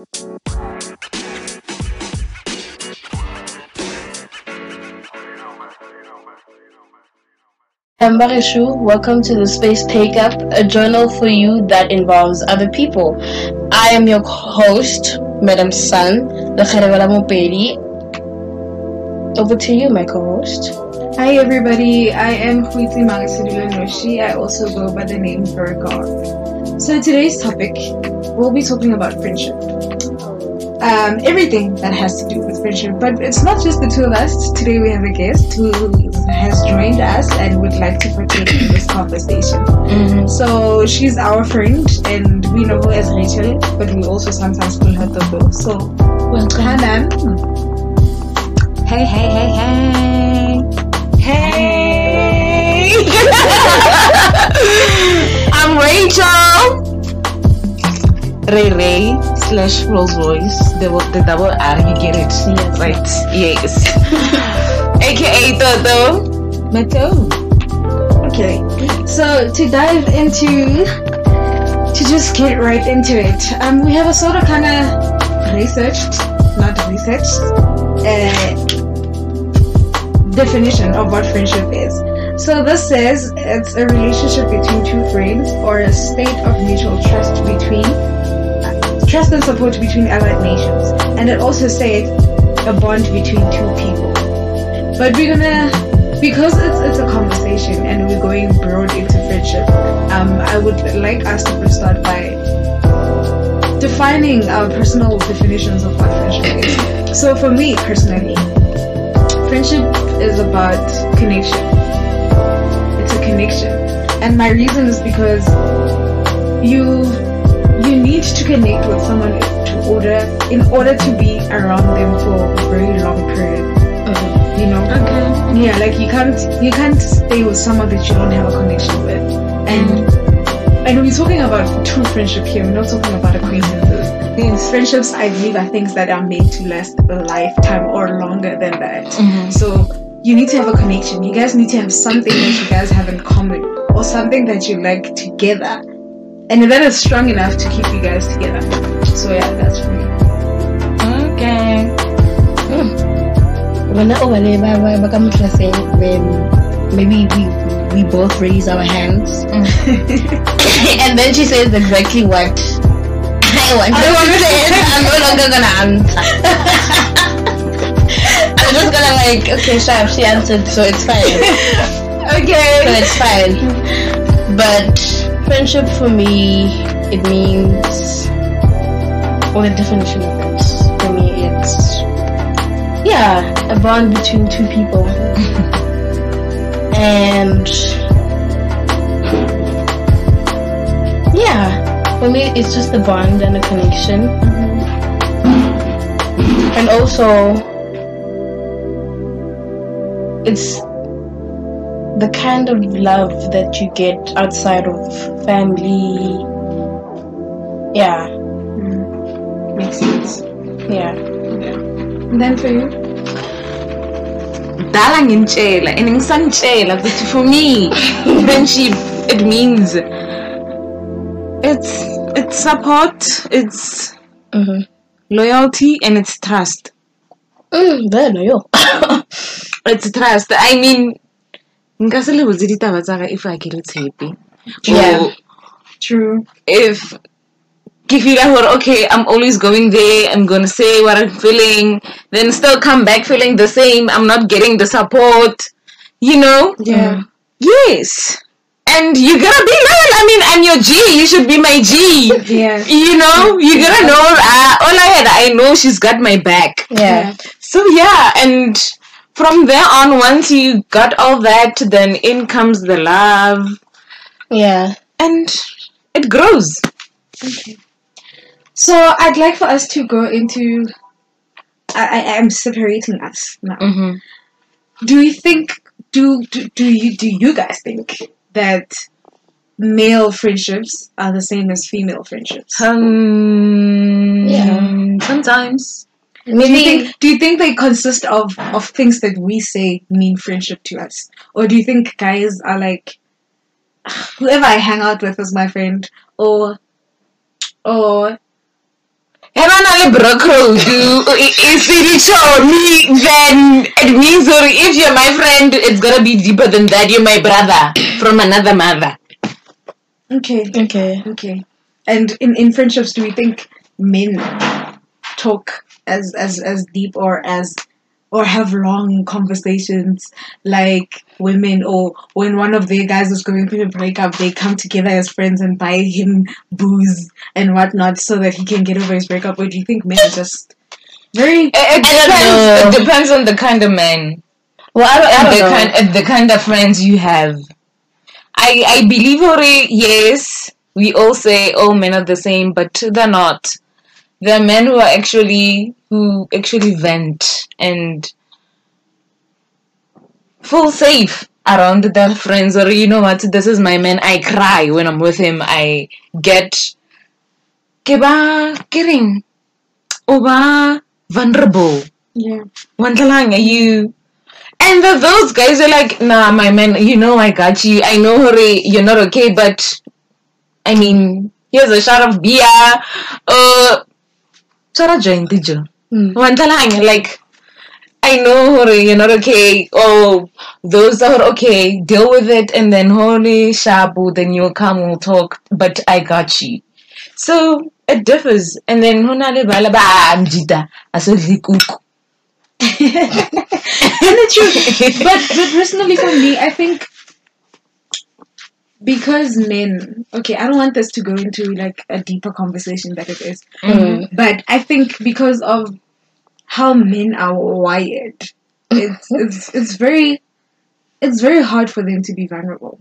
I'm Barishu. Welcome to the Space Take Up, a journal for you that involves other people. I am your host, Madam Sun, the Mopedi. Over to you, my co-host. Hi everybody, I am Huiti Mangasidula Noshi. I also go by the name Virgo. So today's topic, we'll be talking about friendship. Um, everything that has to do with friendship, but it's not just the two of us. Today we have a guest who has joined us and would like to partake in this conversation. Mm-hmm. So she's our friend, and we know her as Rachel, but we also sometimes call her Toto. So Welcome. Hanan, Hey, hey, hey, hey. Hey! I'm Rachel. Ray Ray slash Rolls Royce. The, the double R, you get it. Yes. Right. Yes. AKA Toto. Mato. Okay, so to dive into, to just get right into it, um, we have a sort of kind of researched, not researched, uh, definition of what friendship is. So this says it's a relationship between two friends or a state of mutual trust between, trust and support between allied nations. And it also says a bond between two people. But we're gonna because it's it's a conversation and we're going broad into friendship, um, I would like us to start by defining our personal definitions of what friendship is. So for me personally, friendship is about connection. It's a connection. And my reason is because you you need to connect with someone to order in order to be around them for a very long period. You know? Okay. Yeah, like you can't you can't stay with someone that you don't have a connection with. And and we're talking about true friendship here, we're not talking about acquaintances. These friendships I believe are things that are made to last a lifetime or longer than that. Mm-hmm. So you need to have a connection. You guys need to have something that you guys have in common or something that you like together. And that is strong enough to keep you guys together. So yeah, that's for me. Okay. When I saying when maybe we we both raise our hands mm. and then she says exactly what I want to say. I'm no longer gonna answer. I'm just gonna like okay, sure, she answered, so it's fine. okay, So it's fine. But friendship for me, it means well the definition of it for me it's yeah, a bond between two people. and yeah, for me it's just a bond and a connection. Mm-hmm. And also it's the kind of love that you get outside of family. Yeah, Makes sense. yeah. And then for you? Dala ngintshela and ngisantshela ukuthi for me friendship it means it's it's support, it's Mm-hmm. loyalty and it's trust. Mm, there yo. It's trust. I mean nka se le botse ditaba tsa ka if I get happy. Yeah. True. if ke feel gore okay i'm always going there i'm gonna say what i'm feeling then still come back feeling the same i'm not getting the support you know Yeah. yes and you gotta be loyal i mean i'm your g you should be my g Yeah. you know you gotta know uh, all i had i know she's got my back Yeah. so yeah and from there on once you got all that then in comes the love Yeah. and it grows So I'd like for us to go into. I, I am separating us now. mm-hmm. Do you think? Do, do do you do you guys think that male friendships are the same as female friendships? Um, Yeah. Sometimes. Do you think do you think they consist of of things that we say mean friendship to us, or do you think guys are like whoever I hang out with is my friend, or or Have a brocro do if it me then it means or if you're my friend it's gonna be deeper than that you're my brother from another mother Okay. Okay. Okay. And in, in friendships, do we think men talk as as as deep or as or have long conversations like women or when one of their guys is going through a breakup they come together as friends and buy him booze and whatnot so that he can get over his breakup. Or do you think men are just very it, it depends it depends on the kind of man Well, I don't, I don't the know. kind the kind of friends you have. I I believe Ori, yes we all say all men are the same but they're not. There are men who are actually who actually vent and feel safe around their friends or you know what this is my man I cry when I'm with him I get ke ba ke reng? O ba vulnerable yeah you and the, those guys are like, nah, my man, you know I got you. I know hurry you're not okay, but I mean, here's a shot of beer. Uh Shara joint Mm. Like I know Hori, you're not okay. Oh, those are okay. Deal with it and then Hori Shabu, then you'll come, we'll talk. But I got you. So it differs. And then Honale Bala ba mjita. Aso kuku. and it's true. But, but personally, for me, I think because men, okay, I don't want this to go into like a deeper conversation that it is, Mm. but I think because of how men are wired, it's it's it's very it's very hard for them to be vulnerable.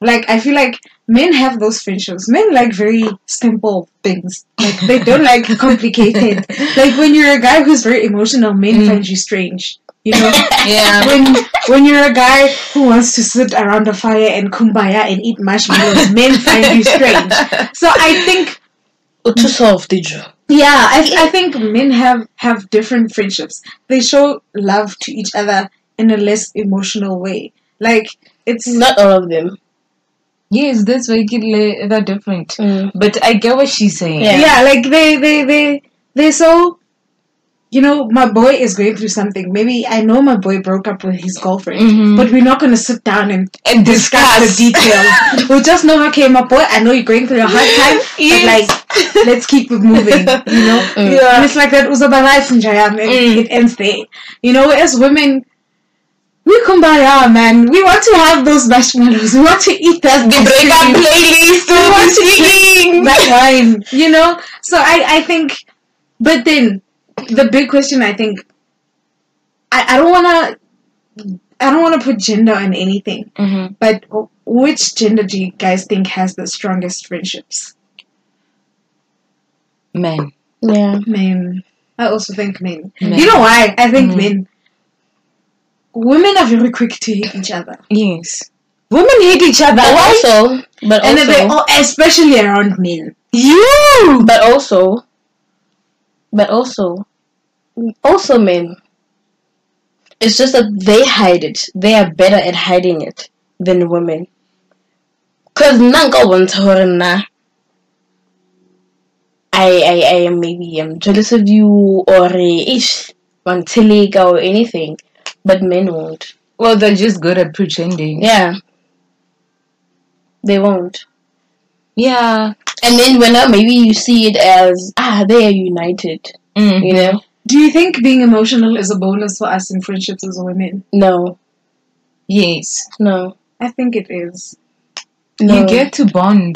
Like I feel like men have those friendships. Men like very simple things. Like they don't like complicated. Like when you're a guy who's very emotional, men Mm. find you strange. You know, Yeah. when when you're a guy who wants to sit around a fire and kumbaya and eat marshmallows, men find you strange. So I think To solve the job. yeah, I, I think men have have different friendships. They show love to each other in a less emotional way. Like it's Not all of them. Yes, that's why kid they're different. Mm. But I get what she's saying. Yeah. yeah, like they they they they so you know my boy is going through something. Maybe I know my boy broke up with his girlfriend, Mhm. but we're not gonna sit down and And discuss discuss the details. we'll just know, okay, my boy, I know you're going through a hard time, Yes. but like, let's keep it moving, you know? Mm. Yeah. And it's like that Uzabalai Sinjayam, and Mm. it ends there. You know, as women, we kumbaya, man. We want to have those marshmallows. We want to eat that The breakup playlist We want to singing. that wine, you know? So I, I think, but then the big question I think, I, I don't want to, I don't want to put gender on anything, Mhm. but which gender do you guys think has the strongest friendships? Men. Yeah. Men. I also think men. Men. You know why? I think Mhm. men. Women are very quick to hate each other, Yes. Women hate each other. But Why? also, but and then they, also, oh, especially around men. You. but also, but also, also men. It's just that they hide it. They are better at hiding it than women. Cause nanka wants her na. I, I, I am maybe I'm jealous of you or ish, wantiliga or anything, but men won't. Well, they're just good at pretending. Yeah, they won't. Yeah. And then when maybe you see it as ah they are united, Mm. you know? Do you think being emotional is a bonus for us in friendships as women? No, Yes. no, I think it is. no. You get to bond.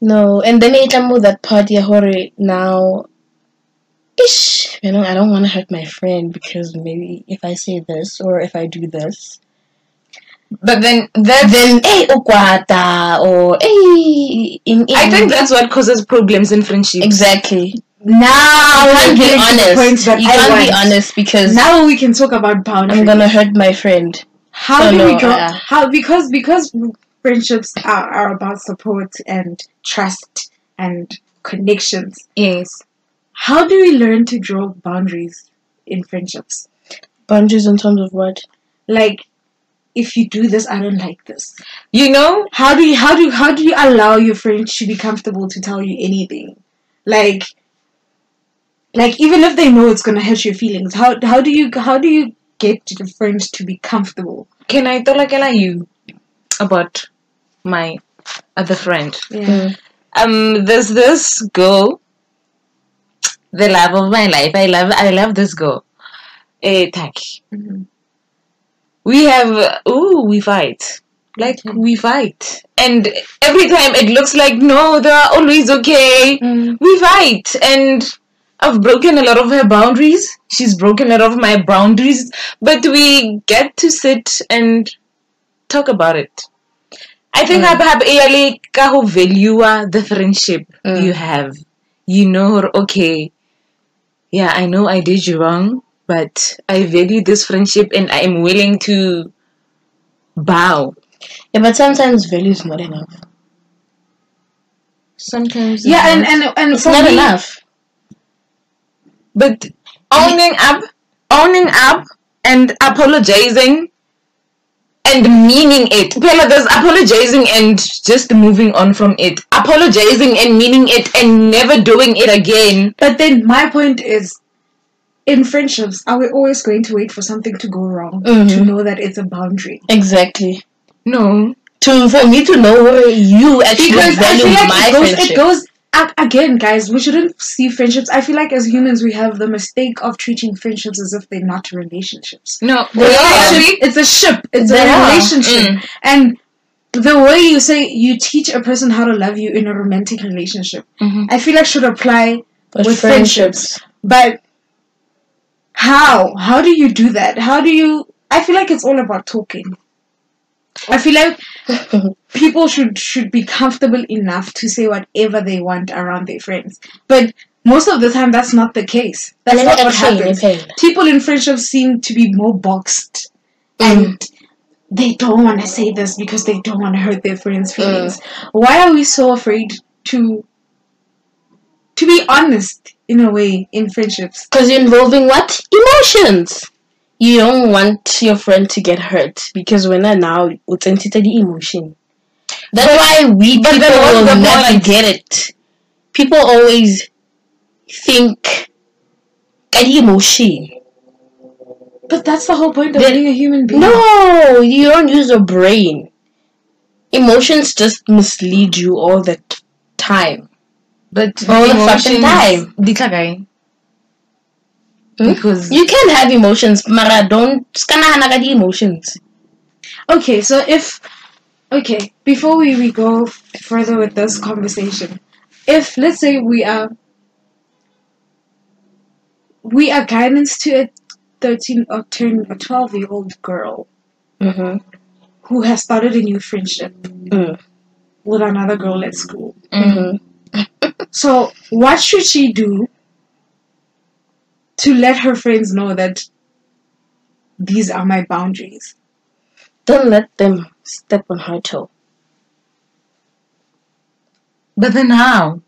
no, and then it with that part yeah hore now. Ish, you know, I don't want to hurt my friend because maybe if I say this or if I do this, But then that then hey ukwata or hey. In, in, I think that's what causes problems in friendships. exactly. Now I can't be we're to point honest. You I can't be honest because Now we can talk about boundaries. I'm gonna hurt my friend. How Oh, do we no, draw? uh-uh. How because because friendships are, are about support and trust and connections. Yes. How do we learn to draw boundaries in friendships? Boundaries in terms of what? Like, if you do this, I don't like this. You know, How do you how do how do you allow your friend to be comfortable to tell you anything? Like Like even if they know it's gonna hurt your feelings, how how do you how do you get your friends to be comfortable? Can I tell you about my other friend? Yeah. Um, there's this girl, the love of my life. I love, I love this girl. Eh, Taki. Mhm. We have, ooh, we fight. Like we fight, and every time it looks like no, they're always okay. Mm. We fight, and I've broken a lot of her boundaries. She's broken a lot of my boundaries, but we get to sit and talk about it. I think Mm. I have really ho value the friendship Mm. you have. You know, okay, yeah, I know I did you wrong, but I value this friendship and I am willing to bow. Yeah, but sometimes value is not enough. Sometimes, Yeah, and and and It's not me- enough. But owning up, owning up, and apologizing and meaning it. Pela, there's apologizing and just moving on from it. Apologizing and meaning it and never doing it again. But then my point is, in friendships, are we always going to wait for something to go wrong to Mhm. know that it's a boundary? Exactly. No. To for me to know where you actually Because I value like my it goes, friendship. it goes again, guys. We shouldn't see friendships. I feel like as humans, we have the mistake of treating friendships as if they're not relationships. No. They It's a are. ship- It's a ship. It's They a relationship, Mm. and the way you say you teach a person how to love you in a romantic relationship, Mhm. I feel like should apply But with friendships. But how? How do you do that? How do you? I feel like it's all about talking. I feel like people should should be comfortable enough to say whatever they want around their friends. But most of the time, that's not the case. That's not what happens. People in friendships seem to be more boxed, and mm. they don't want to say this because they don't want to hurt their friends' mm. feelings. Why are we so afraid to to be honest in a way in friendships? Because you're involving what? Emotions. You don't want your friend to get hurt because when I now it's the emotion. That's why we but people will never get it. People always think at emotion. But that's the whole point of being a human being. No, you don't use your brain. Emotions just mislead you all the t- time. But All the fucking time. Hmm? Because You can have emotions, Mara. Don't skanahana ka di emotions. Okay, so if okay, before we, we go further with this conversation, if let's say we are we are guidance to a thirteen or ten or twelve year old girl Mm-hmm. who has started a new friendship Mm. with another girl at school. mm, So what should she do to let her friends know that these are my boundaries? Don't let them step on her toe. but then how?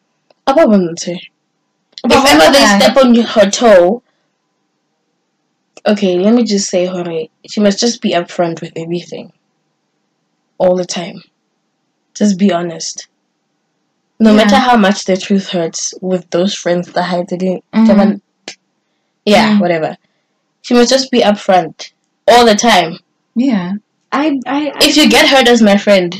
Ababonte. If But ever they step on her toe, okay, let me just say, Hore, she must just be upfront with everything. All the time. Just be honest. No Yeah. matter how much the truth hurts with those friends that hide it in. Yeah, Mm. whatever. She must just be upfront. All the time. Yeah. I I I If you get hurt as my friend,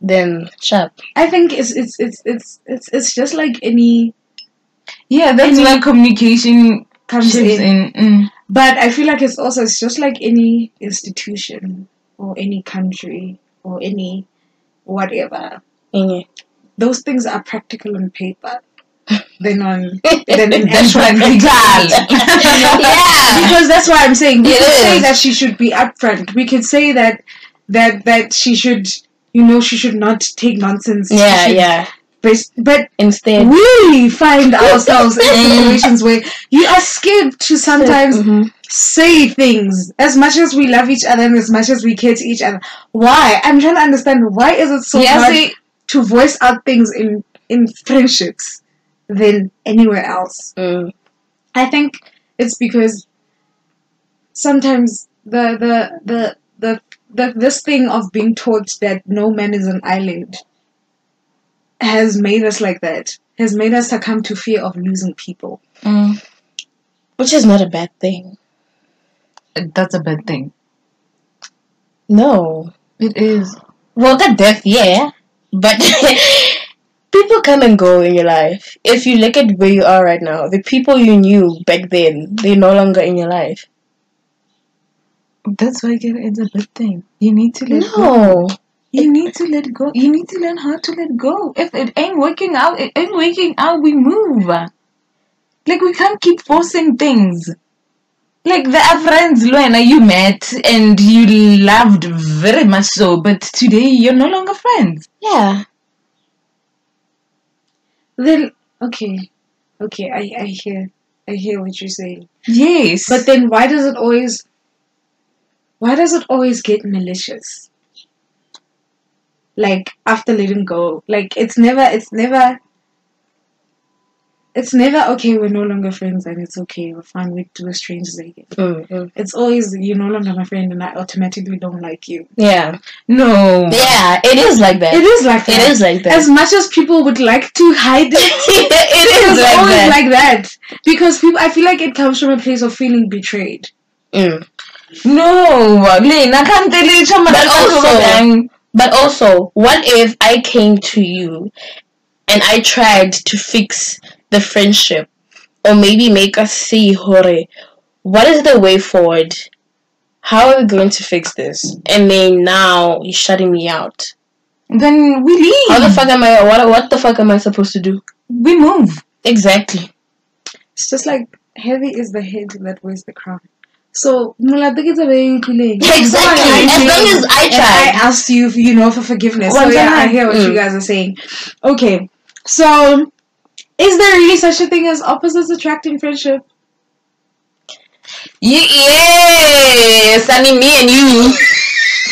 then sharp. I think it's it's it's it's it's it's just like any Yeah, that's Any- where communication comes in. in. Mm. But I feel like it's also it's just like any institution or any country or any whatever. Yeah. Those things are practical on paper. They're on then in Then actual yeah. because that's why I'm saying we It could say that she should be upfront. We can say that that that she should you know she should not take nonsense. Yeah, should- yeah. But, but Instead. we find ourselves in situations where you are scared to sometimes Mhm. say things as much as we love each other and as much as we care to each other. Why? I'm trying to understand why is it so yeah, hard see, to voice out things in in friendships than anywhere else? Mm. I think it's because sometimes the the the the, the this thing of being taught that no man is an island has made us like that. Has made us succumb to fear of losing people. mm, which is not a bad thing. That's a bad thing. No. It is. Well, the death, yeah, but people come and go in your life. If you look at where you are right now, the people you knew back then, they're no longer in your life. That's why it's a bad thing. You need to let go. No. You need to let go. You need to learn how to let go. If it ain't working out, it ain't working out. We move. Like we can't keep forcing things. Like there are friends, Luana, you met and you loved very much so, but today you're no longer friends. Yeah. Then okay, okay, I I hear I hear what you're saying. Yes, But then why does it always why does it always get malicious? Like after letting go. Like it's never it's never it's never okay, we're no longer friends and it's okay, we're fine, we do a strangers again. Mm, mm. It's always you're no longer my friend and I automatically don't like you. Yeah. no. Yeah, it is like that. It is like that. It is like that. As much as people would like to hide it, it it's is like always that. like that. Because people I feel like it comes from a place of feeling betrayed. Mm. No, Lane, I can't tell you so. But also- But also, what if I came to you and I tried to fix the friendship or maybe make us see, Hore, what is the way forward? How are we going to fix this? And then now you're shutting me out. then we leave. How the fuck am I? What, what the fuck am I supposed to do? we move. Exactly. It's just like heavy is the head that wears the crown. So Muladik is a very ukulele. Exactly. As long as I try. I asked you, you know, for forgiveness. So Once yeah, I hear what you Mm. guys are saying. Okay, so is there really such a thing as opposites attract in friendship? Ye- yes, I mean me and you.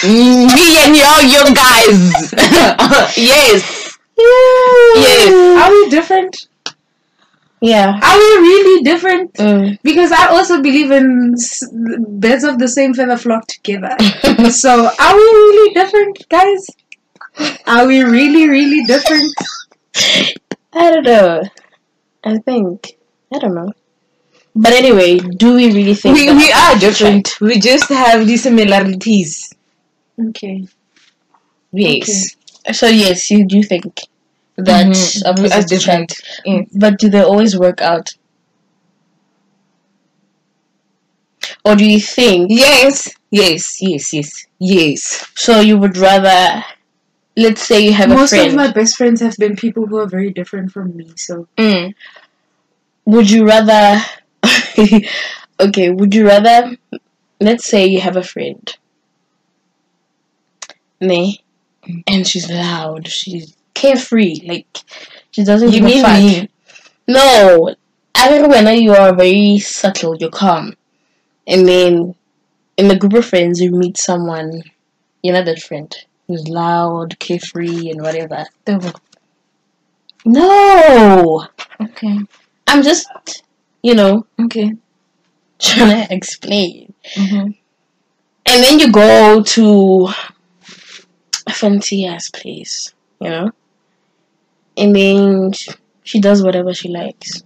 me and you, you guys. yes. Yes. Are we different? Yeah. Are we really different? Mm. Because I also believe in s- birds of the same feather flock together. so are we really different, guys? Are we really, really different? I don't know. I think. I don't know. But anyway, do we really think We, we are opposites different. We just have the similarities. Okay. Yes. attract? So yes, you do think that Mhm. We are different. Yes. But do they always work out? Or do you think Yes. Yes. Yes. Yes. Yes. so? You would rather, let's say, you have a Most of my best friends have been people who are very different from me. So Mm. would you rather? okay, would you rather? Let's say you have a friend. Nay, and she's loud. She's carefree. Like she doesn't You mean fuck. me? No, I think when you are very subtle, you're calm, and then in a group of friends you meet someone, you know that friend who's loud, carefree, and whatever. No, Okay. I'm just, you know, Okay. trying to explain. Mm-hmm. And then you go to a fancy ass place, you know? And then she does whatever she likes.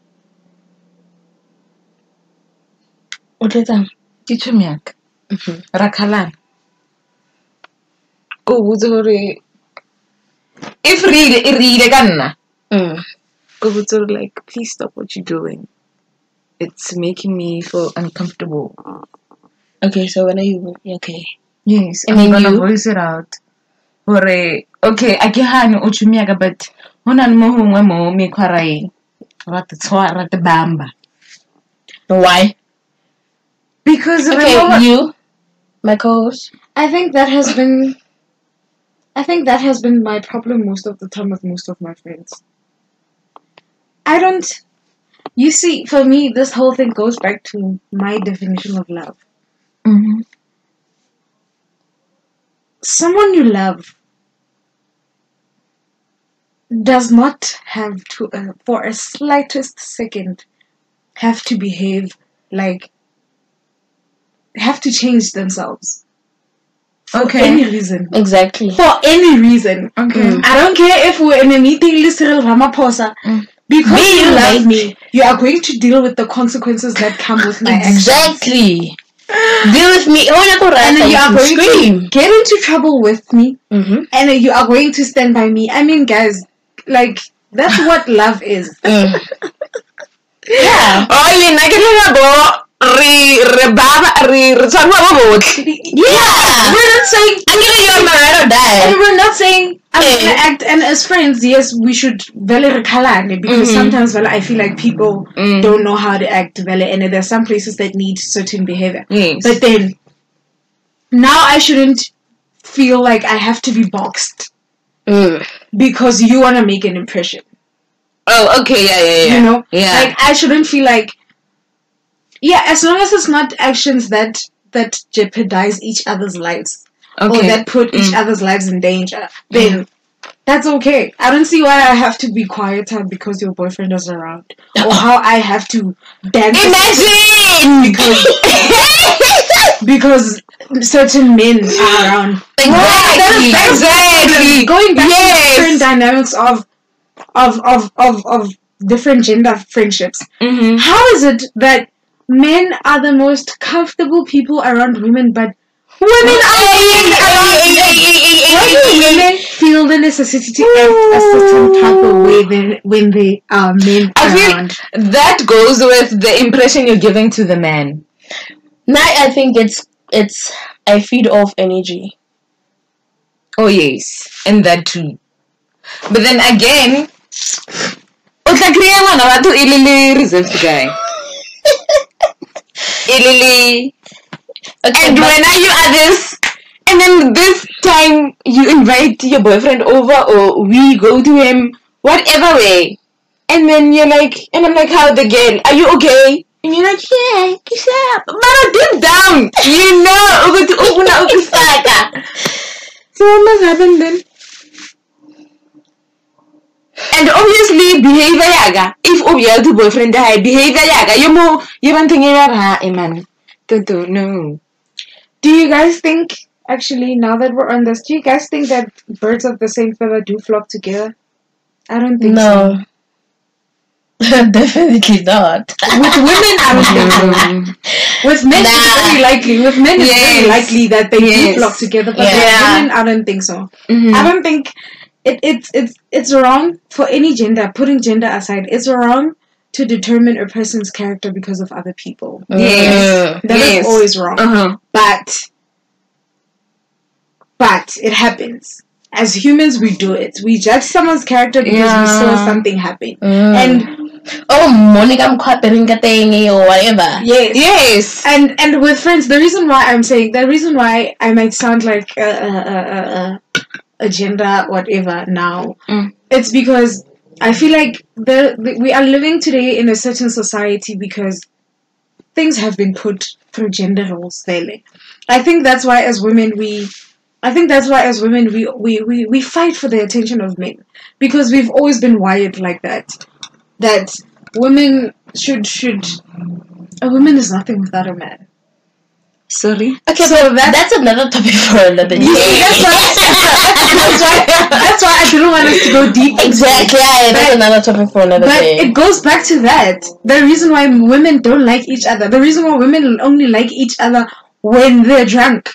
What is that? Teacher Miak. Rakalan. Ko if really really ka nna Mm. go botse gore like please stop what you're doing it's making me feel uncomfortable Okay, so when are you okay? yes And i'm then gonna you? voice it out gore okay a ke gane o tšhomiaka but go na le mo gongwe mo mekgwaraeng rate tshwara rate bamba Why? because Okay, you, my co-host. I think that has been I think that has been my problem most of the time with most of my friends. I don't you see, for me this whole thing goes back to my definition of love. Mhm. Someone you love does not have to uh, for a slightest second have to behave like have to change themselves for Okay. any reason Exactly. for any reason okay Mm. I don't care if we're in a meeting, with Cyril Ramaphosa. Mm. Because Be you love right. me, you are going to deal with the consequences that come with my actions. Exactly. Deal with me. Oh, na ko And then you you are can going scream. to get into trouble with me, Mm-hmm. and then you are going to stand by me. I mean, guys, like that's what love is. Mm. yeah. Oh, lena ke le bo re re baba re re tshwarwa bo botlhe. Yeah. We're not saying I'm giving you my or And die. we're not saying I'm Eh. gonna act and as friends, yes, we should vele rekalane because Mhm. sometimes vele I feel like people Mm. don't know how to act vele and there's some places that need certain behavior. Yes. But then now I shouldn't feel like I have to be boxed Mm. because you wanna make an impression. oh, okay, yeah, yeah, yeah. You know? yeah. Like I shouldn't feel like yeah, as long as it's not actions that that jeopardize each other's lives. or that put each Mm. other's lives in danger, then that's okay. I don't see why I have to be quieter because your boyfriend is around, or how I have to dance Imagine because because certain men are around. Exactly. exactly. Going back to different dynamics of of of of of different gender friendships. Mhm. How is it that men are the most comfortable people around women, but women are Why do women feel the necessity to act a certain type of way then when they are men I feel around? that goes with the impression you're giving to the man. Now I think it's it's I feed off energy. Oh yes, and that too. But then again, o tla kry-a ngwana batho le le reserved guy. Le Okay, And when you are this, and then this time you invite your boyfriend over, or we go to him, whatever way, and then you're like, and I'm like, how the girl? Are you okay? And you're like, yeah, kiss up. But deep down, you know, ugothi ufuna ukufaka. So what must happen then? And obviously, behavior yaga. If obvious to boyfriend high behavior yaga, you mo you want to get ha, eh man. Don't do no. Do you guys think, actually, now that we're on this, do you guys think that birds of the same feather do flock together? I don't think so. no. Definitely not. With women, I don't think so. With men, Nah. it's very likely. With men, it's very likely that they Yes. do flock together. But Yeah. with women, I don't think so. Mhm. I don't think it, it's it's it's wrong for any gender. Putting gender aside, it's wrong to determine a person's character because of other people. Yes. That is Yes. always wrong. Uh-huh. But but it happens. As humans, we do it. We judge someone's character because we saw something happen. Mm. And oh, Monica, I'm quite or whatever. yes, Yes. and and with friends the reason why i'm saying the reason why i might sound like a, a, a, a, a gender whatever now. Mm. it's because i feel like the, the we are living today in a certain society because things have been put through gender roles fairly i think that's why as women we i think that's why as women we we, we, we fight for the attention of men. Because we've always been wired like that. That women should should a woman is nothing without a man Sorry. Okay, So that- that's another topic for another day. see, that's why, that's why that's why I didn't want us to go deep. Exactly, yeah, that's But- another topic for another But day. But it goes back to that. The reason why women don't like each other. The reason why women only like each other when they're drunk.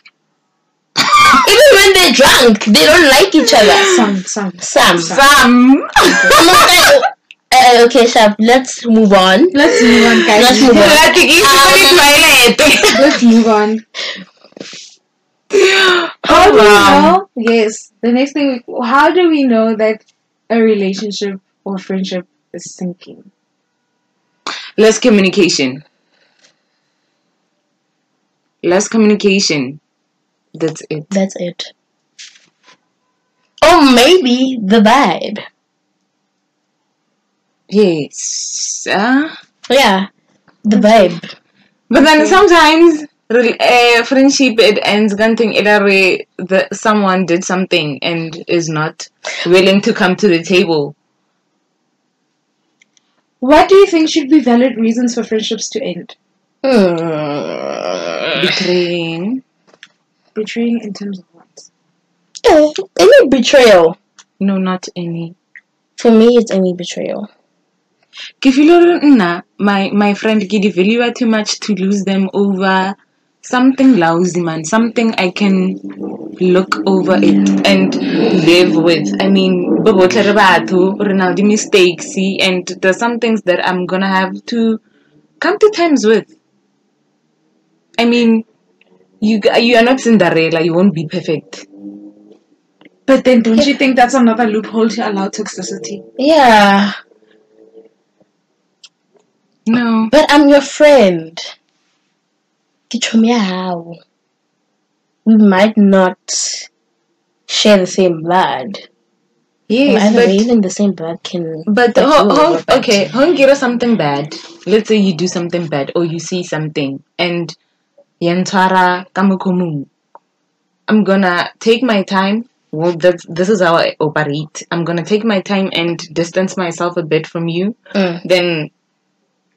Even when they're drunk, they don't like each other. Some, some. Some. Some. uh, okay, Shab, let's move on. Let's move on, guys. Let's move on. Like, it's Um, toilet. Let's move on. How do we know? Yes. The next thing. How do we know that a relationship or friendship is sinking? Less communication. Less communication. That's it. That's it. Or maybe the vibe. Yes. Uh, Yeah, the vibe. but then sometimes uh, friendship it ends ganting either way the someone did something and is not willing to come to the table. What do you think should be valid reasons for friendships to end? Hmm. Betraying. Betraying in terms of what? Eh, Any betrayal. No, not any. For me, it's any betrayal. Hore my my friend ke di value too much to lose them over. Something lousy man. Something i can look over it and live with. I mean bo botlhe re batho re na le di-mistakes and there's some things that i'm gonna have to come to terms with. I mean you you are not cinderella you won't be perfect. But then, don't you think that's another loophole to allow toxicity? Yeah, no but I'm your friend. Ke chomi ya hao. We might not share the same blood. yes but even the same blood can. But affect ho- ho- okay, you. hongira something bad. Let's say you do something bad or you see something and yantara kamukumu. I'm gonna take my time. Well, that's, this is how I operate. I'm gonna take my time and distance myself a bit from you. Mm. Then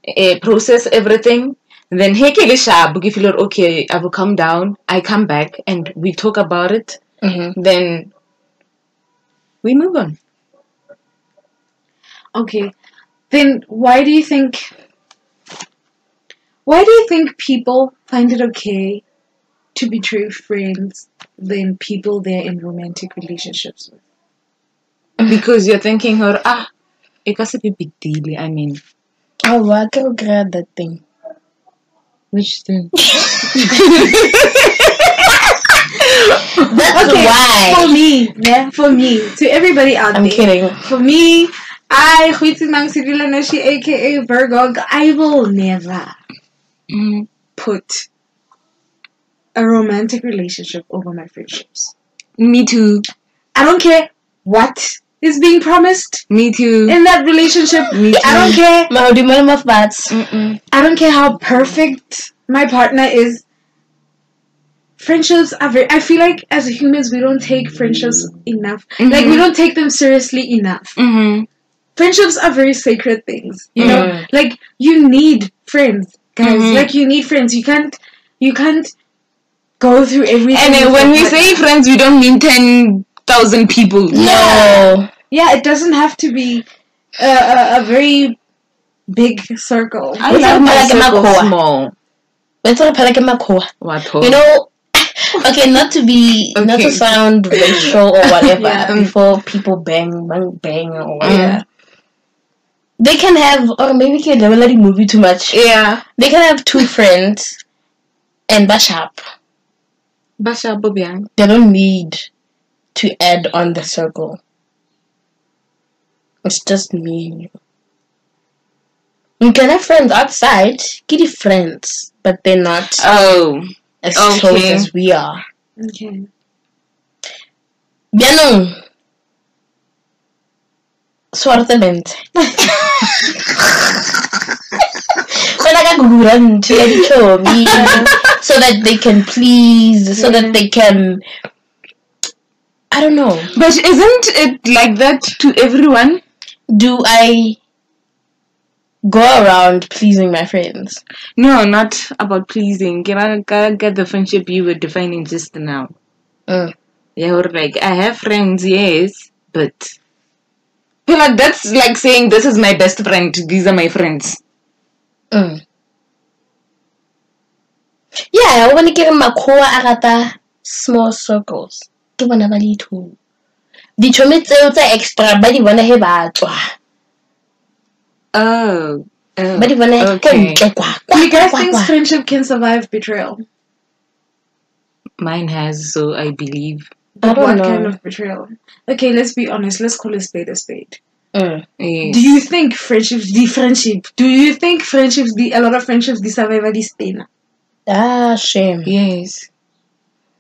eh, process everything. Then. If you're okay, I will come down. I come back and we talk about it. Mhm. Then we move on. Okay, then why do you think? Why do you think people find it okay to betray friends than people they're in romantic relationships with? because you're thinking or ah it can be big deal i mean Oh, I can grab that thing. which thing That's Okay, why. for me, yeah, for me, to everybody out I'm there. kidding. For me, I, Huiti Mangsidila Nashi, aka Virgo, I will never Mm, put a romantic relationship over my friendships. me too I don't care what is being promised me too in that relationship. Me too. I don't care. Mahudi of bats. I don't care how perfect my partner is. Friendships are very. I feel like as humans we don't take friendships enough. Like we Mhm. don't take them seriously enough. Mhm. friendships are very sacred things you know Mm. like you need friends guys Mhm. like you need friends you can't you can't go through everything and when we say friends we don't mean 10,000 people No. Yeah it doesn't have to be a, a, a very big circle i What's love up, my Malaki circle Makoa? small Let's like Makoa. You know, okay, not to be, not to sound racial or whatever, Yeah. before people bang, bang, bang, or mm. whatever. yeah They can have, or maybe can never let it move you too much. yeah They can have two friends and bash up. basha bobiang They don't need to add on the circle. It's just me and you. You can have friends outside, kitty friends, but they're not oh as close okay. as we are. okay Bianong. Suertemente. When I got to let it show me so that they can please, so that they can. I don't know. but isn't it like that to everyone Do I go around pleasing my friends? no not about pleasing can i can I get the friendship you were defining just now Mm. Yeah, or like I have friends, yes, but well, like, that's like saying this is my best friend. These are my friends. Mm. Yeah, want to give makoa a rata small circles. Ke bona ba le two. Ditšhomi tseo tsa extra ba di bona he ba tswa. Oh, oh Ba di bona ko okay. ntle kwa. do you guys think friendship can survive betrayal Mine has, so I believe. But don't what know. kind of betrayal okay let's be honest let's call a spade a spade Mm. Yes. do you think friendships the friendship do you think friendships the a lot of friendships the survive this thing Ah, shame. Yes.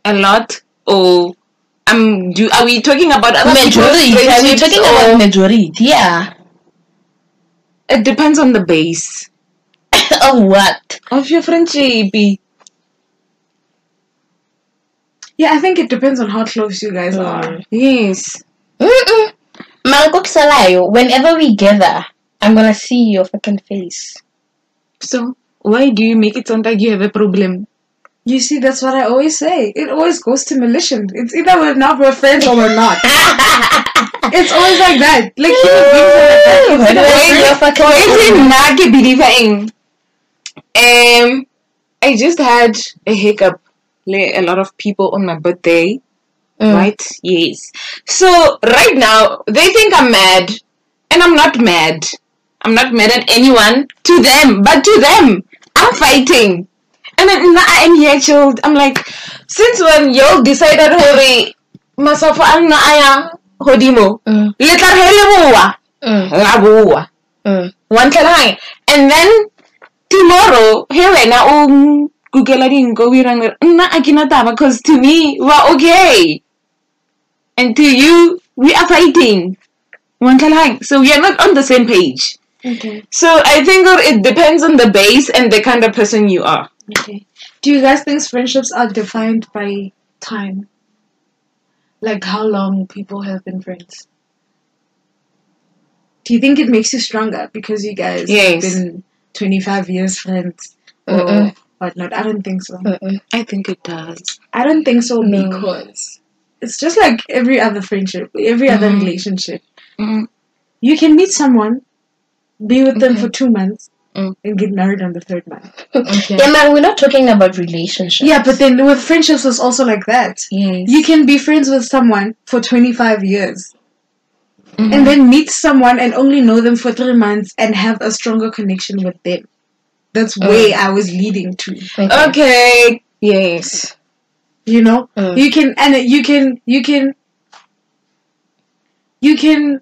A lot. Or um, do are we talking about other Majority. Are we talking about majority? Yeah. It depends on the base of what? of your friendship. yeah i think it depends on how close you guys Mm. are Yes. Mm-mm. Mara kisalayo, whenever we gather, I'm gonna see your fucking face. So why do you make it sound like you have a problem? You see, that's what I always say. It always goes to malicious. It's either we're not we're friends or we're not. it's always like that. Like human beings are like that. It's Why do like- I see your fucking Wait, na ke believing. Um, I just had a hiccup. Like, A lot of people on my birthday, Mm. right? Yes. So right now they think I'm mad, and I'm not mad. I'm not mad at anyone. To them, but to them, I'm fighting. And then I'm here chilled. I'm like, since when y'all decided hore masafa ang na aya hodimo, Mm. letla re le boa, Mm. nga boa. Mm. one time and then tomorrow here right now um kukela dinko o irang nna a ke na taba because to me we're okay and to you we are fighting one time so we are not on the same page Okay. so i think it depends on the base and the kind of person you are Okay. Do you guys think friendships are defined by time? Like how long people have been friends? Do you think it makes you stronger because you guys Yes. have been 25 years friends or Mm-mm. whatnot? I don't think so. Mm-mm. i think it does I don't think so No. because it's just like every other friendship, every other Mhm. relationship. mm You can meet someone, be with them for two months, Mm. and get married on the third month. okay Yeah, man, we're not talking about relationships. Yeah, but then with friendships, it's also like that. yes You can be friends with someone for 25 years Mhm. and then meet someone and only know them for three months and have a stronger connection with them. That's where I was leading to. Okay. okay yes You know, Mm. you can and you can you can you can.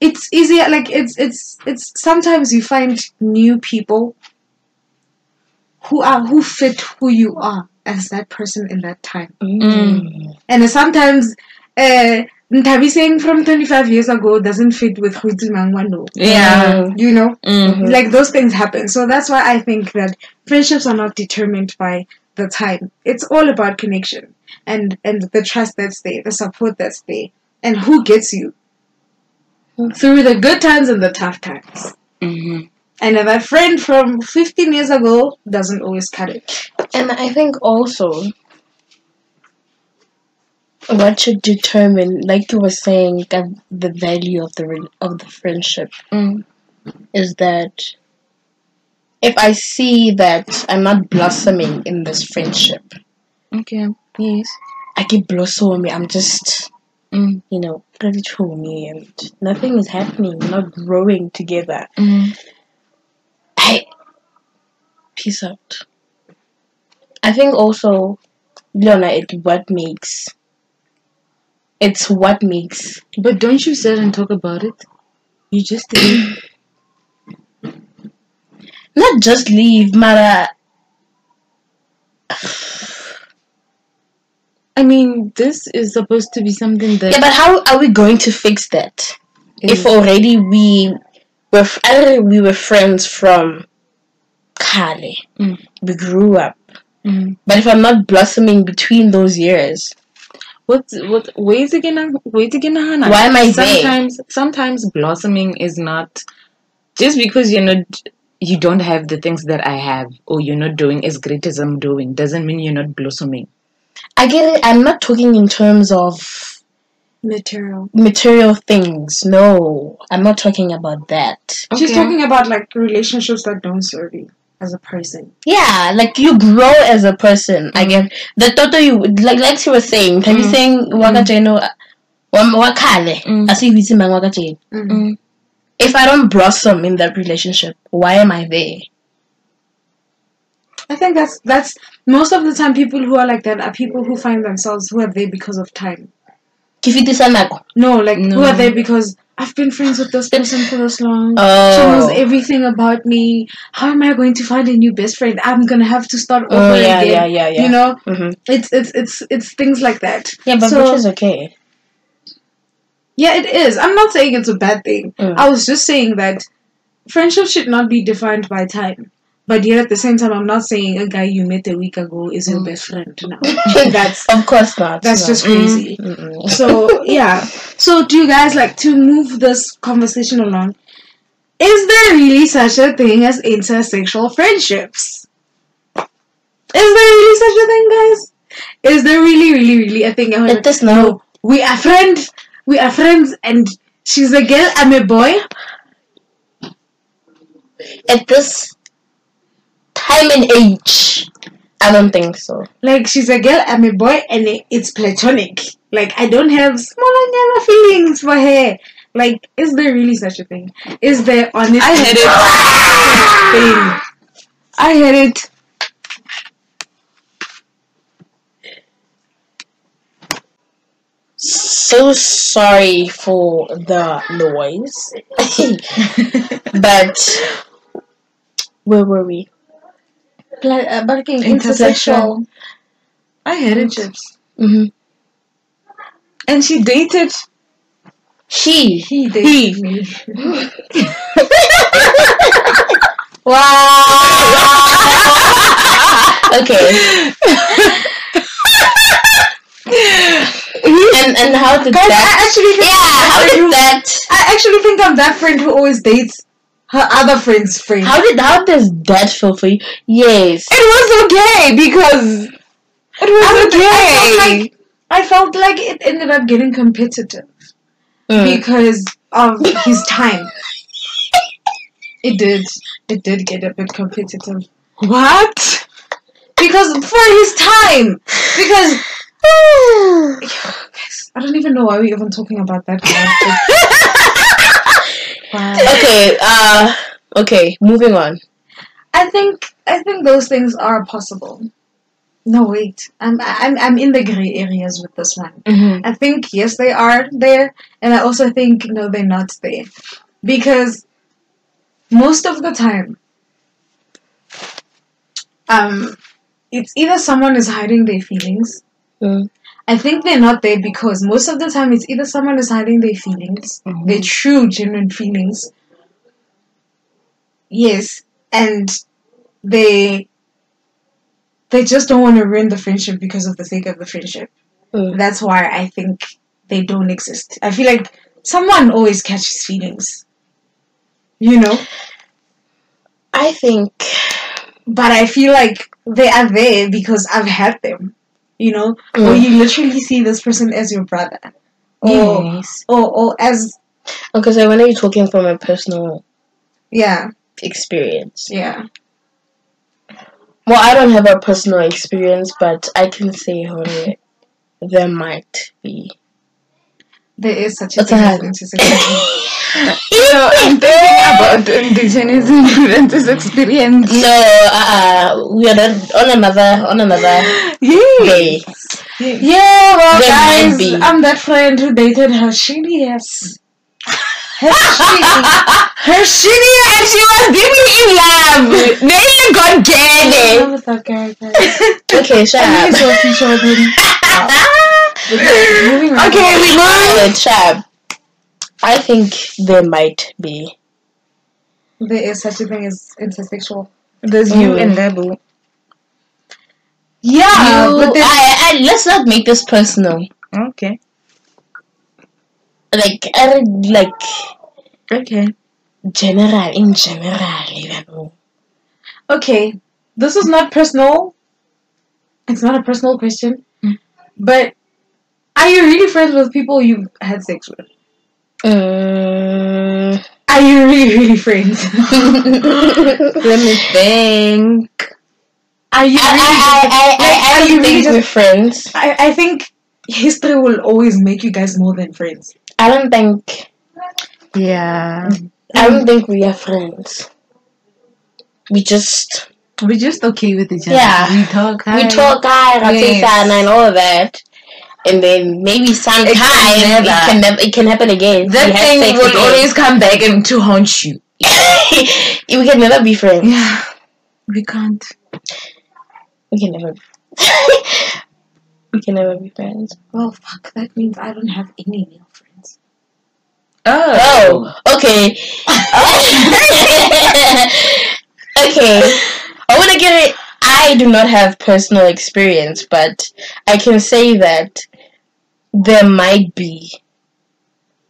It's easier. Like it's it's it's. Sometimes you find new people who are who fit who you are as that person in that time. Mm. And sometimes, uh, Ntabi saying from 25 years ago doesn't fit with Huizi Mangwano. yeah You know, mm like those things happen. So that's why I think that friendships are not determined by the time. It's all about connection and and the trust that's there, the support that's there, and who gets you through the good times and the tough times. hmm And that friend from 15 years ago doesn't always cut it. And I think also what should determine, like you were saying, the value of the re- of the friendship mm is that if I see that I'm not blossoming in this friendship, okay yes I keep blossoming. I'm just, mm you know, pretty me and nothing is happening. We're not growing together. mm I peace out. I think also, Leona, it what makes. It's what makes But don't you sit and talk about it? You just did. not just leave, Mara. I mean, this is supposed to be something that Yeah, but how are we going to fix that if already we were f- either we were friends from Kale, Mm. we grew up, Mm. but if I'm not blossoming between those years, What's what? Wait again. Wait again. Hannah. Why am I there? Sometimes, sometimes blossoming is not just because you're not. You don't have the things that I have, or you're not doing as great as I'm doing, doesn't mean you're not blossoming. I get it. I'm not talking in terms of Material. material things. No, I'm not talking about that. She's Okay. talking about like relationships that don't serve you as a person. Yeah, like you grow as a person. I get the total you like like you were saying. Have you Mm. saying wakajeno wakale Mm. asiwitsi mang wakajeno. Mm. If I don't blossom in that relationship, why am I there? I think that's that's most of the time people who are like that are people who find themselves who are there because of time. Kifitisa nako. No, like No. who are there because I've been friends with this person for this long. She Oh. knows everything about me. How am I going to find a new best friend? I'm gonna have to start over Oh yeah, again. yeah, yeah, yeah. You know, hmm it's it's it's it's things like that. Yeah, but So- which is okay. Yeah, it is. I'm not saying it's a bad thing. Mm. I was just saying that friendship should not be defined by time. But yet at the same time, I'm not saying a guy you met a week ago is your Mm. best friend. now. that's Of course not. that's no. just crazy. Mm-mm. So yeah. So do you guys like to move this conversation along? Is there really such a thing as intersexual friendships? Is there really such a thing, guys? Is there really, really, really a thing? I Let us know. We are friends. we are friends and she's a girl, I'm a boy. At this time and age, I don't think so. Like she's a girl, I'm a boy, and it's platonic. Like I don't have smaller nyana feelings for her. Like, is there really such a thing? Is there honest? I had it. thing? I had it. So sorry for the noise. but where were we? Uh, Intersexual. intersexual I had it. friendships. hmm And she dated She. He did. He. me. Wow. okay. and and how did Guys, that? I actually think yeah. How did that? I actually think I'm that friend who always dates her other friend's friend. How did how does that feel for you? Yes. It was okay because it was I, okay. I felt like I felt like it ended up getting competitive Mm. because of his time. It did. It did get a bit competitive what? because for his time. Because I don't even know why we're even talking about that. wow. Okay. Uh. Okay. Moving on. I think I think those things are possible. No, wait. I'm I'm I'm in the gray areas with this one. Mm-hmm. I think yes, they are there, and I also think no, they're not there, because most of the time, um, it's either someone is hiding their feelings. Mm. I think they're not there because most of the time it's either someone is hiding their feelings, Mhm. their true, genuine feelings. Yes, and they they just don't want to ruin the friendship because of the sake of the friendship. Mm. That's why I think they don't exist. I feel like someone always catches feelings. You know? I think. But I feel like they are there because I've had them. You know? Or Mm. you literally see this person as your brother. Or Yes. or, or as Because when are you talking from a personal yeah, experience? yeah. Well, I don't have a personal experience, but I can say, Hore, there might be. There is such a thing as. You know, I'm thinking about indigenous influences experience. No, uh, we are not on another on another Yay! day. Yeah, well, There guys, be. I'm that friend who dated her shitty ass. Her shitty, And she was deeply in love. They even got ass. dead. Love that guy, guys. Okay, shut I up. think it's future with him. Okay, moving on. Okay, we move. Alright, shut. I think there might be. There is such a thing as intersexual. There's you you and and Lebu. Yeah, You- but then, I, I, let's not make this personal. Okay. Like, I like Okay. general in general. you know. okay, this is not personal. It's not a personal question, Mm. but are you really friends with people you've had sex with? Mm. Are you really, really friends? Let me think. Are you I, really? I, I, I, I, I don't think just- we're friends. I, I think history will always make you guys more than friends. I don't think. Yeah. I don't think we are friends. We just We're just okay with each other. Yeah. We talk. we talk, I Yes. and all of that, and then maybe sometime it can never- never, it can happen again. That We thing will again. always come back and to haunt you. we can never be friends. Yeah. We can't. We can never. we can never be friends. Well, fuck, that means I don't have any male friends. Oh. Oh, okay. okay. I want to get it. I do not have personal experience, but I can say that there might be.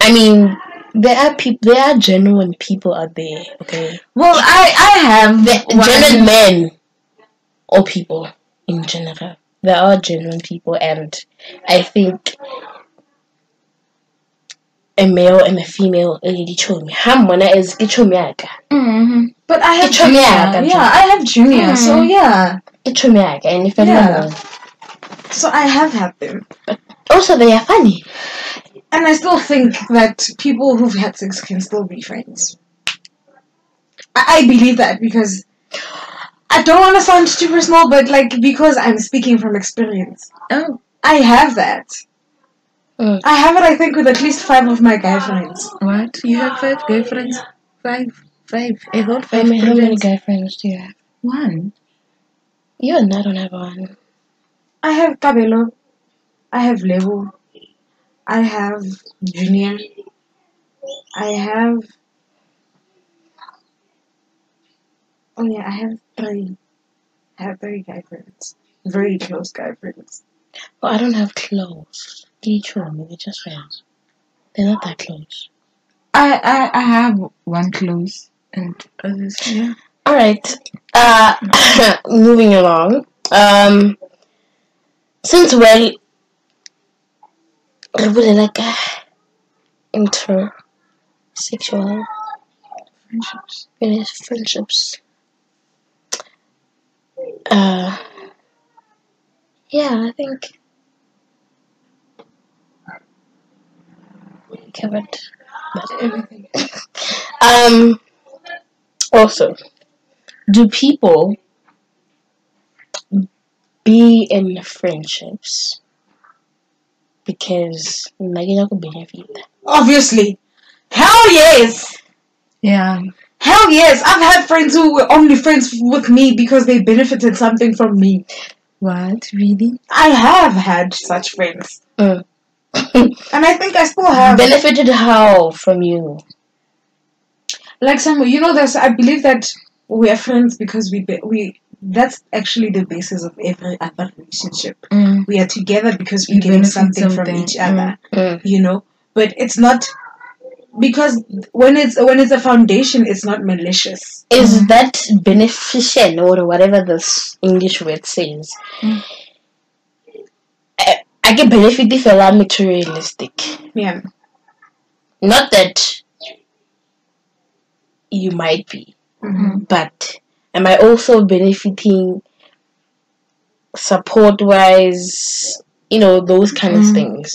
I mean, there are people. There are genuine people out there. Okay, Well, I I have the, genuine men or people in general. There are genuine people, and I think a male and a female le dichomi. Ha mona is ke chomi ya ka. Mm-hmm. But I have junior. Yeah, I have junior. So Mm. yeah. Ke chomi ya ka and if Yeah. So I have had them. Also they are funny. And I still think that people who've had sex can still be friends. I, I believe that because I don't want to sound too personal, but like because I'm speaking from experience. Oh, I have that. Mm. I have it, I think, with at least five of my guy friends. what? You have five girlfriends? Five, five. I How five. many, how many girlfriends. guy friends do you have? One. You and I don't have one. I have Cabello. I have Levo. I have Junior. I have. Oh yeah, I have three. I have three guy friends. Very close guy friends. Well, I don't have close. Dichomi, they're just friends. They're not that close. I, I, I have one close and others. Yeah. All right. Uh, moving along. Um, since well, re bolela ka intersexual Friendships. friendships. Uh, yeah, I think we covered. Everything. Um, also, do people be in friendships because nagina could benefit? Obviously. Hell yes! Yeah. Hell yes! I've had friends who were only friends with me because they benefited something from me. What? Really? I have had such friends. Mm. And I think I still have. Benefited how from you? like some you know there's i believe that we are friends because we be, we that's actually the basis of every other relationship Mm. we are together because We gain benefit something, from something. each other Mm. you know but it's not because when it's when it's a foundation it's not malicious Is that beneficial or whatever this English word says? Mm. I, I get benefit if I'm materialistic. yeah Not that you might be, hmm but am I also benefiting support wise? You know, those kind of Mm. things.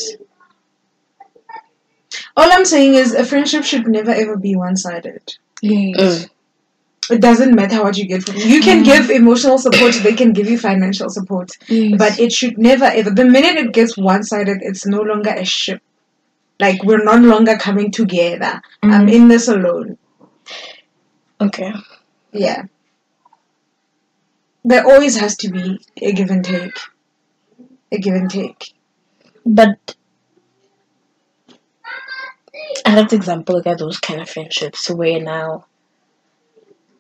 all i'm saying is a friendship should never ever be one-sided Yes. Mm. it doesn't matter what you get from you can Mm. give emotional support they can give you financial support Yes. But it should never ever. The minute it gets one sided, it's no longer a ship. Like we're no longer coming together. I'm Mm. in this alone. Okay. Yeah. There always has to be a give and take. A give and take. But I like the example like those kind of friendships where now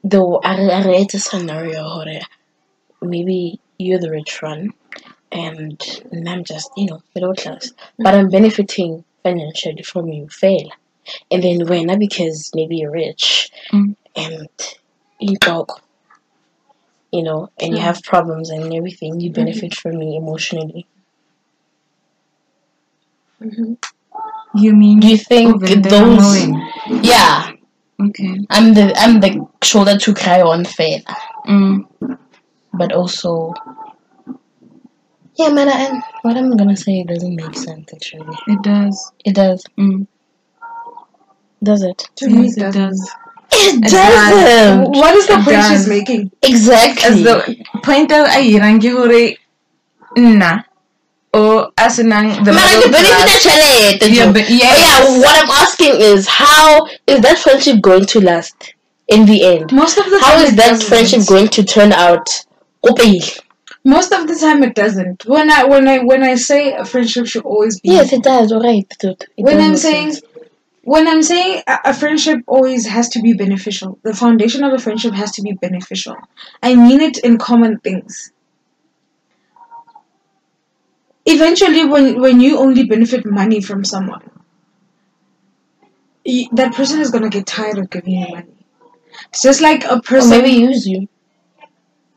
though I I read a scenario where maybe you're the rich one and I'm just, you know, middle class. But I'm benefiting financially from you fail. And then when because maybe you're rich Mm. and you talk you know, and you Mm. have problems and everything, you benefit from me emotionally. hmm you mean Do you think those? Yeah. Okay. I'm the I'm the shoulder to cry on faith, Mm. but also yeah, man. I, what I'm gonna say doesn't make sense. Actually, It does. it does. Mm. Does it? To me, it it doesn't. does. It does. doesn't. What is the It point she's making? Exactly. As the point out a irang ke hore nna o oh, a senang the Mara, middle ke benefit class- tjhelete, Yeah, jo. but Oh, yes. yeah, what I'm asking is how is that friendship going to last in the end? Most of the How time is it that doesn't. friendship going to turn out? Kopile. Most of the time it doesn't. When I when I when I say a friendship should always be Yes, it does. Alright, dude. It when I'm saying sense. When I'm saying a, friendship always has to be beneficial. The foundation of a friendship has to be beneficial. I mean it in common things. Eventually, when when you only benefit money from someone, that person is gonna get tired of giving you money. It's just like a or person, maybe use you.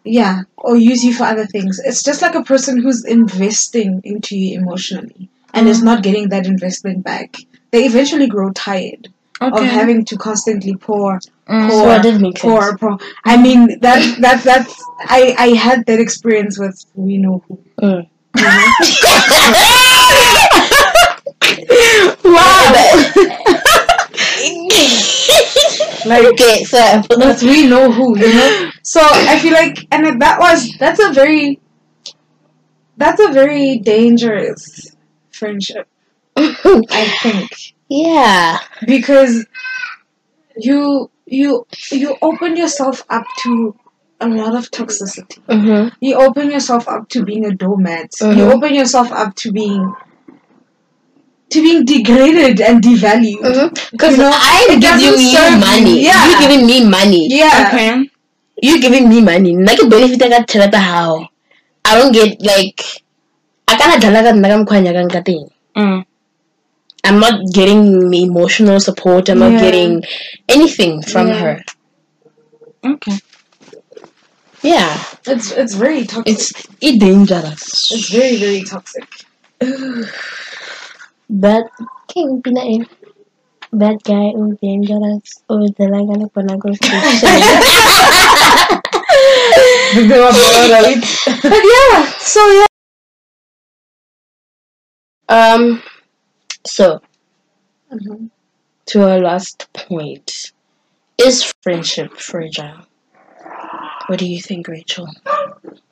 yeah, or use you for other things. It's just like a person who's investing into you emotionally and is mm. not getting that investment back. They eventually grow tired of having to constantly pour, Mm. pour, So that did make sense. pour, pour. I mean that that that's I I had that experience with we know who. Mm. Like okay, so but we know who, you know. So I feel like, and that was that's a very that's a very dangerous friendship. I think yeah. because you you you open yourself up to a lot of toxicity. Mm-hmm. You open yourself up to being a doormat. You Mhm. open yourself up to being to being degraded and devalued. Because You know, I'm giving you serve money. Yeah. You giving me money. Yeah. Okay. You giving me money. Nna ke benefit ka tšhelete how. I don't get like I kana dlala ka nna ka mokgwa a nyakang ka teng. Mm. I'm not getting emotional support. I'm not getting anything from Yeah. her. Okay. Yeah. It's it's very toxic. It's it's dangerous. It's very, very toxic. Bad king pinain. Bad guy oh dangerous. Oh talaga na panago but yeah, so yeah. Um so Mhm. to our last point. Is friendship fragile? What do you think, Rachel?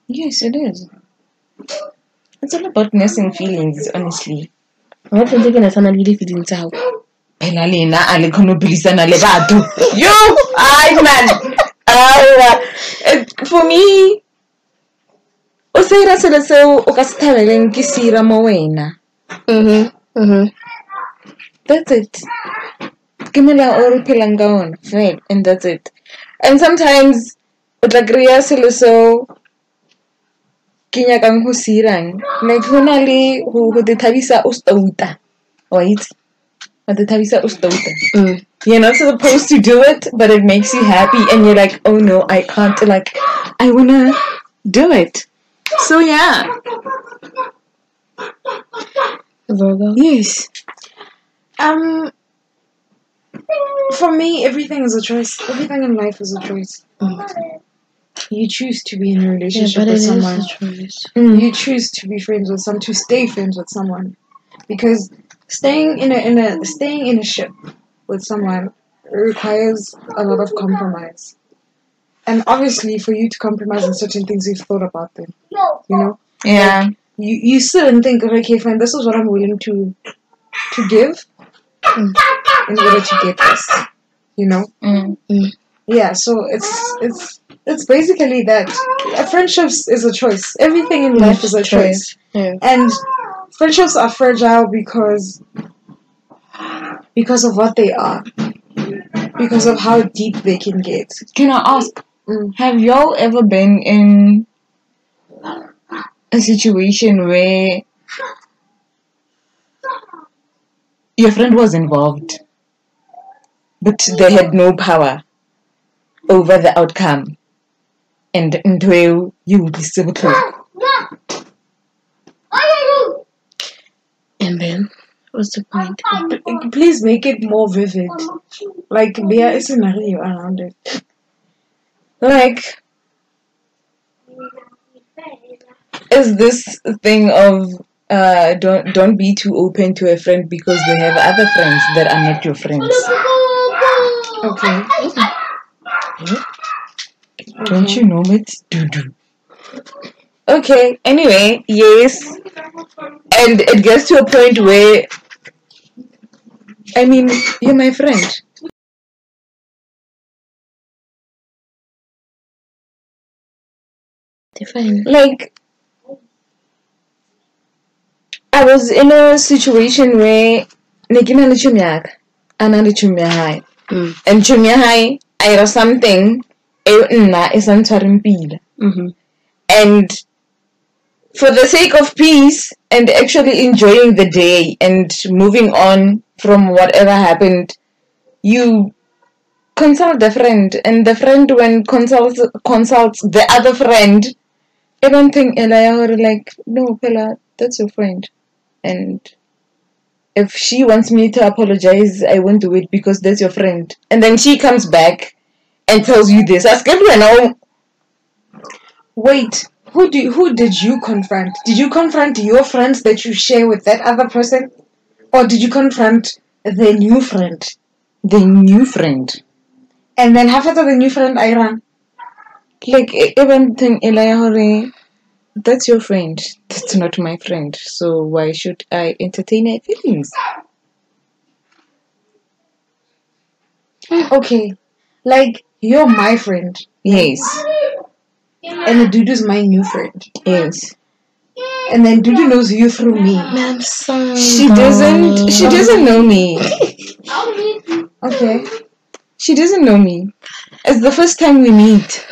Yes, it is. It's all about nursing feelings, honestly. What do you think sana le feelings tsa gago? phela lena a le kgone go buisana le batho yo ai man Aowa. For me o se ira selo seo o ka se thabeleng ke se ira mo wena Mhm. Mhm. That's it ke molao o re phelang ka ona fela and that's it and sometimes kry-a selo seo ke nyakang go se irang like go na le go te thabisa o stouta wa itse go te thabisa o stouta Mm. you're not supposed to do it, but it makes you happy, and you're like, oh no, I can't. Like, I wanna do it. So yeah, Virgo. yes, Um, for me, everything is a choice. Everything in life is a choice. You choose to be in a Yeah, relationship it with someone. choice. You choose to be friends with someone, to stay friends with someone, because staying in a in a staying in a ship with someone requires a lot of compromise. And obviously, for you to compromise on certain things, you've thought about them. You know, yeah, you you sit and think, okay, fine, this is what I'm willing to to give Mm. in order to get this. You know, mm. yeah. So it's it's it's basically that. Friendships is a choice. Everything in life is a choice, Yeah. and friendships are fragile because because of what they are, because of how deep they can get. Can I ask? Mm. Have y'all ever been in a situation where your friend was involved, but they had no power over the outcome, and until you disable And then, what's the point? Please make it more vivid. Like there is a scenario around it. like is this thing of uh don't don't be too open to a friend because they have other friends that are not your friends. Okay. don't you know it's doo doo okay anyway yes. And it gets to a point where i mean you're my friend. Define. like I was in a situation where ne ke na le tšhomi a na le tšhomi ya hae Mm. and tšhomi ya hae a ira something e nna e sa Mm-hmm. and for the sake of peace and actually enjoying the day and moving on from whatever happened you consult a friend and the friend when consults consults the other friend I don't think Ella or like no Pella, that's your friend and if she wants me to apologize, I won't do it because that's your friend. And then she comes back and tells you this. Ask everyone now. Wait, who do who did you confront? Did you confront your friends that you share with that other person, or did you confront the new friend? The new friend. And then half after the new friend, I ran. Like even thing Elia Hore, that's your friend. That's not my friend. So why should I entertain her feelings? Okay, like you're my friend, Yes. and the dude is my new friend, Yes. and then dude knows you through me. Ma'am, son. She doesn't she doesn't know me. Okay, She doesn't know me. It's the first time we meet.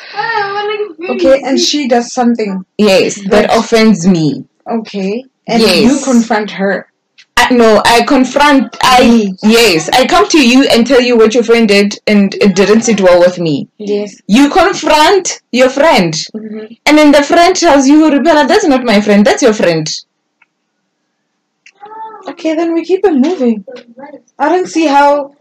Okay, and she does something. Yes, that offends me. Okay, and Yes. you confront her. I, no, I confront. I yes, I come to you and tell you what your friend did, and it didn't sit well with me. Yes. You confront your friend, Mhm. and then the friend tells you, "Rebella, that's not my friend. That's your friend." Okay, then we keep it moving. I don't see how.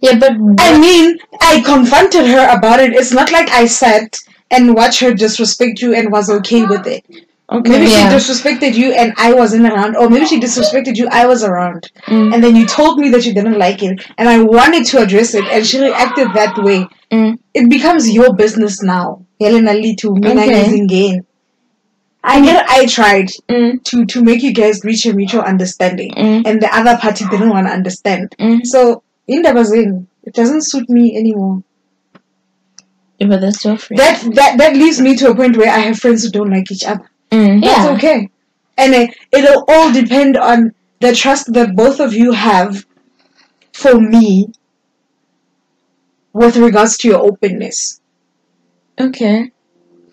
Yeah, but I mean, I confronted her about it. It's not like I sat and watch her disrespect you and was okay with it. Okay. Maybe Yeah. she disrespected you and I wasn't around, or maybe she disrespected you, I was around. Mm. And then you told me that you didn't like it, and I wanted to address it, and she reacted that way. Mm. It becomes your business now. Helena Litu, Mina Okay. Gain. I get I tried Mm. to to make you guys reach a mutual understanding, Mm. and the other party didn't want to understand. Mm. So in the bazin, it doesn't suit me anymore. Yeah, but that's your friend. That that that leaves me to a point where I have friends who don't like each other. Mm. That's Yeah. okay. And it, it'll all depend on the trust that both of you have for me with regards to your openness. Okay.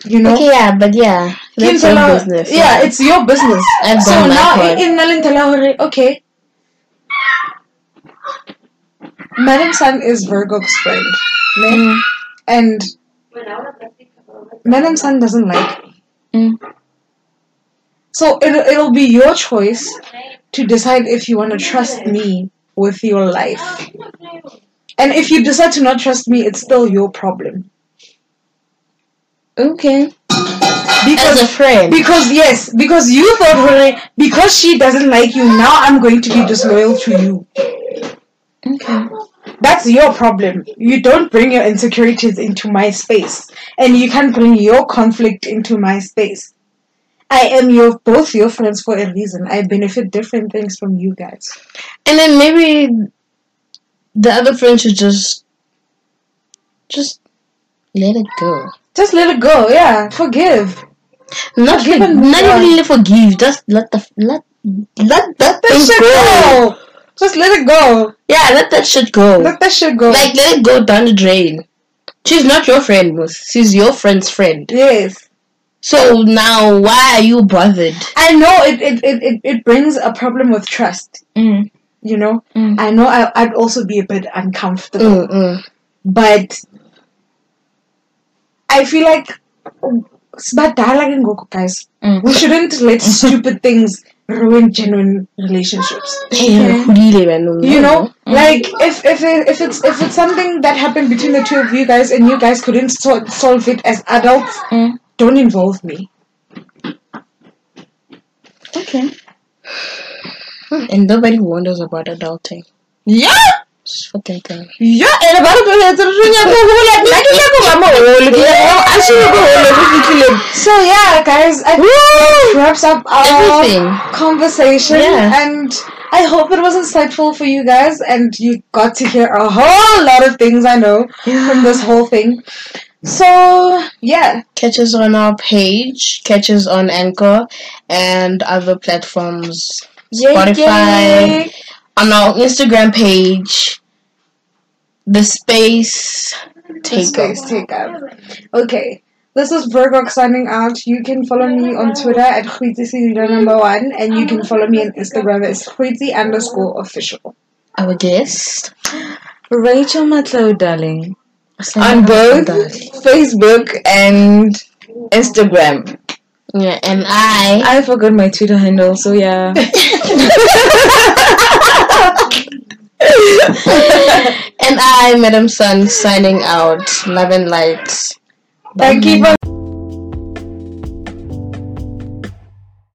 You know? Okay, yeah, but yeah, that's your business. Yeah, it's your business. I've so now part. in hore, okay. Madam Sun is Virgo's friend. Mm. And Madam Sun doesn't like me. Mm. So it'll, it'll be your choice to decide if you want to trust me with your life. And if you decide to not trust me, it's still your problem. Okay. Because As a friend. Because yes, because you thought Hore, because she doesn't like you, now I'm going to be disloyal to you. Okay. That's your problem. You don't bring your insecurities into my space. And you can't bring your conflict into my space. I am your both your friends for a reason. I benefit different things from you guys. And then maybe the other friend should just just let it go. Just let it go, yeah. Forgive. Not Forgive for, not even forgive. Just let the let let that Let thing go. go. Just let it go. Yeah, let that shit go. Let that shit go. like let it go down the drain. She's not your friend, Mus. She's your friend's friend. yes. So now why are you bothered? I know it it, it, it, it brings a problem with trust. Mm. You know? Mm. I know I, I'd also be a bit uncomfortable. Mm-mm. but I feel like it's about dialogue and go guys. Mm. We shouldn't let stupid things ruin genuine relationships. Man, You know, Mm. like if if it, if it's if it's something that happened between the two of you guys and you guys couldn't sol- solve it as adults, Mm. don't involve me. Okay. and nobody wonders about adulting. Yeah. It's fucking thing. Yeah, and about to get to the like like you mama hole. I should go hole. So yeah, guys, I think that wraps up our Everything. conversation Yeah. and I hope it was insightful for you guys and you got to hear a whole lot of things I know from this whole thing. So yeah, Catch us on our page, catch us on Anchor and other platforms. Spotify. On our Instagram page, the space the take space take up. Okay. This is Virgo signing out. You can follow me on Twitter at Khwitsi number one and you can follow me on Instagram as Khwitsi underscore official. our guest. Rachel Matlow, darling. On both Facebook and Instagram. Yeah, and I I forgot my Twitter handle, so yeah. and I, Madam Sun, signing out. Love and light. Thank you for